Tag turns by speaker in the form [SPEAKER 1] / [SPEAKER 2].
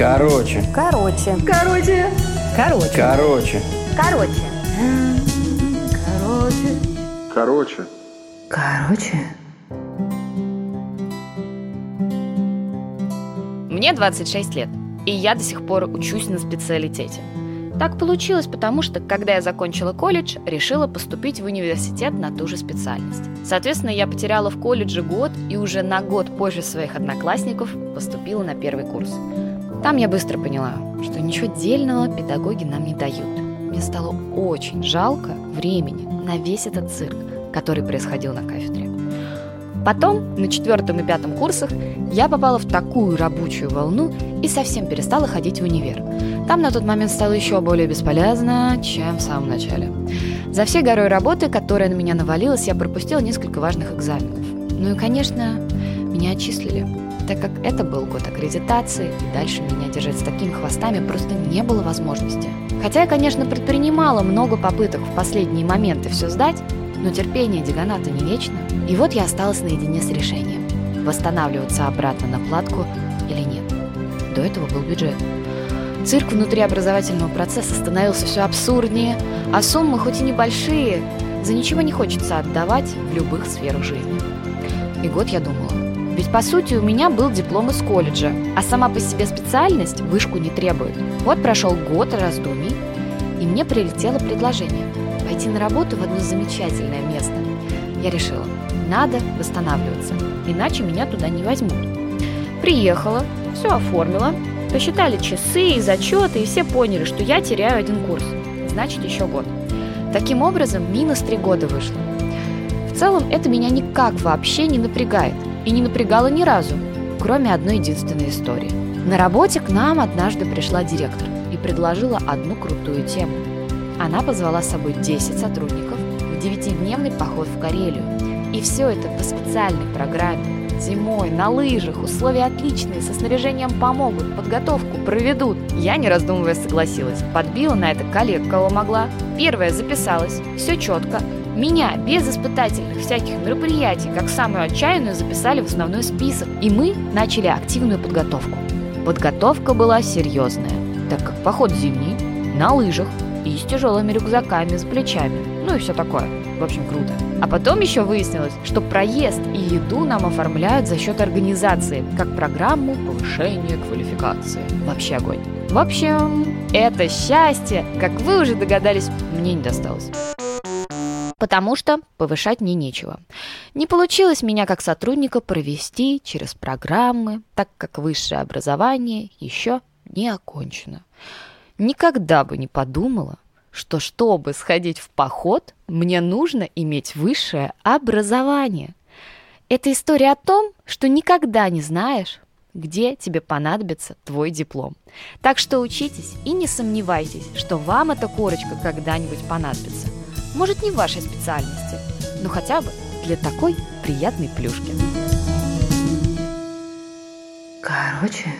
[SPEAKER 1] Короче.
[SPEAKER 2] Короче.
[SPEAKER 3] Короче.
[SPEAKER 2] Короче.
[SPEAKER 1] Короче.
[SPEAKER 2] Короче.
[SPEAKER 3] Короче.
[SPEAKER 4] Короче.
[SPEAKER 2] Короче.
[SPEAKER 5] Мне 26 лет, и я до сих пор учусь на специалитете. Так получилось, потому что, когда я закончила колледж, решила поступить в университет на ту же специальность. Соответственно, я потеряла в колледже год и уже на год позже своих одноклассников поступила на первый курс. Там я быстро поняла, что ничего дельного педагоги нам не дают. Мне стало очень жалко времени на весь этот цирк, который происходил на кафедре. Потом, на четвертом и пятом курсах, я попала в такую рабочую волну и совсем перестала ходить в универ. Там на тот момент стало еще более бесполезно, чем в самом начале. За всей горой работы, которая на меня навалилась, я пропустила несколько важных экзаменов. Ну и, конечно, меня отчислили, так как это был год аккредитации, и дальше меня держать с такими хвостами просто не было возможности. Хотя я, конечно, предпринимала много попыток в последние моменты все сдать, но терпение Диганата не вечно. И вот я осталась наедине с решением – восстанавливаться обратно на платку или нет. До этого был бюджет. Цирк внутри образовательного процесса становился все абсурднее, а суммы, хоть и небольшие, за ничего не хочется отдавать в любых сферах жизни. И год я думала, ведь по сути у меня был диплом из колледжа, а сама по себе специальность вышку не требует. Вот прошел год раздумий, и мне прилетело предложение – пойти на работу в одно замечательное место. Я решила, надо восстанавливаться, иначе меня туда не возьмут. Приехала, все оформила, посчитали часы и зачеты, и все поняли, что я теряю один курс, значит еще год. Таким образом, минус три года вышло. В целом, это меня никак вообще не напрягает, и не напрягало ни разу, кроме одной единственной истории. На работе к нам однажды пришла директор и предложила одну крутую тему – она позвала с собой 10 сотрудников в девятидневный поход в Карелию. И все это по специальной программе. Зимой, на лыжах, условия отличные, со снаряжением помогут, подготовку проведут. Я, не раздумывая, согласилась. Подбила на это коллег, кого могла. Первая записалась, все четко. Меня без испытательных всяких мероприятий, как самую отчаянную, записали в основной список. И мы начали активную подготовку. Подготовка была серьезная, так как поход зимний, на лыжах, и с тяжелыми рюкзаками с плечами. Ну и все такое. В общем, круто. А потом еще выяснилось, что проезд и еду нам оформляют за счет организации, как программу повышения квалификации. Вообще огонь. В общем, это счастье, как вы уже догадались, мне не досталось. Потому что повышать мне нечего. Не получилось меня как сотрудника провести через программы, так как высшее образование еще не окончено. Никогда бы не подумала, что чтобы сходить в поход, мне нужно иметь высшее образование. Это история о том, что никогда не знаешь, где тебе понадобится твой диплом. Так что учитесь и не сомневайтесь, что вам эта корочка когда-нибудь понадобится. Может, не в вашей специальности, но хотя бы для такой приятной плюшки.
[SPEAKER 2] Короче.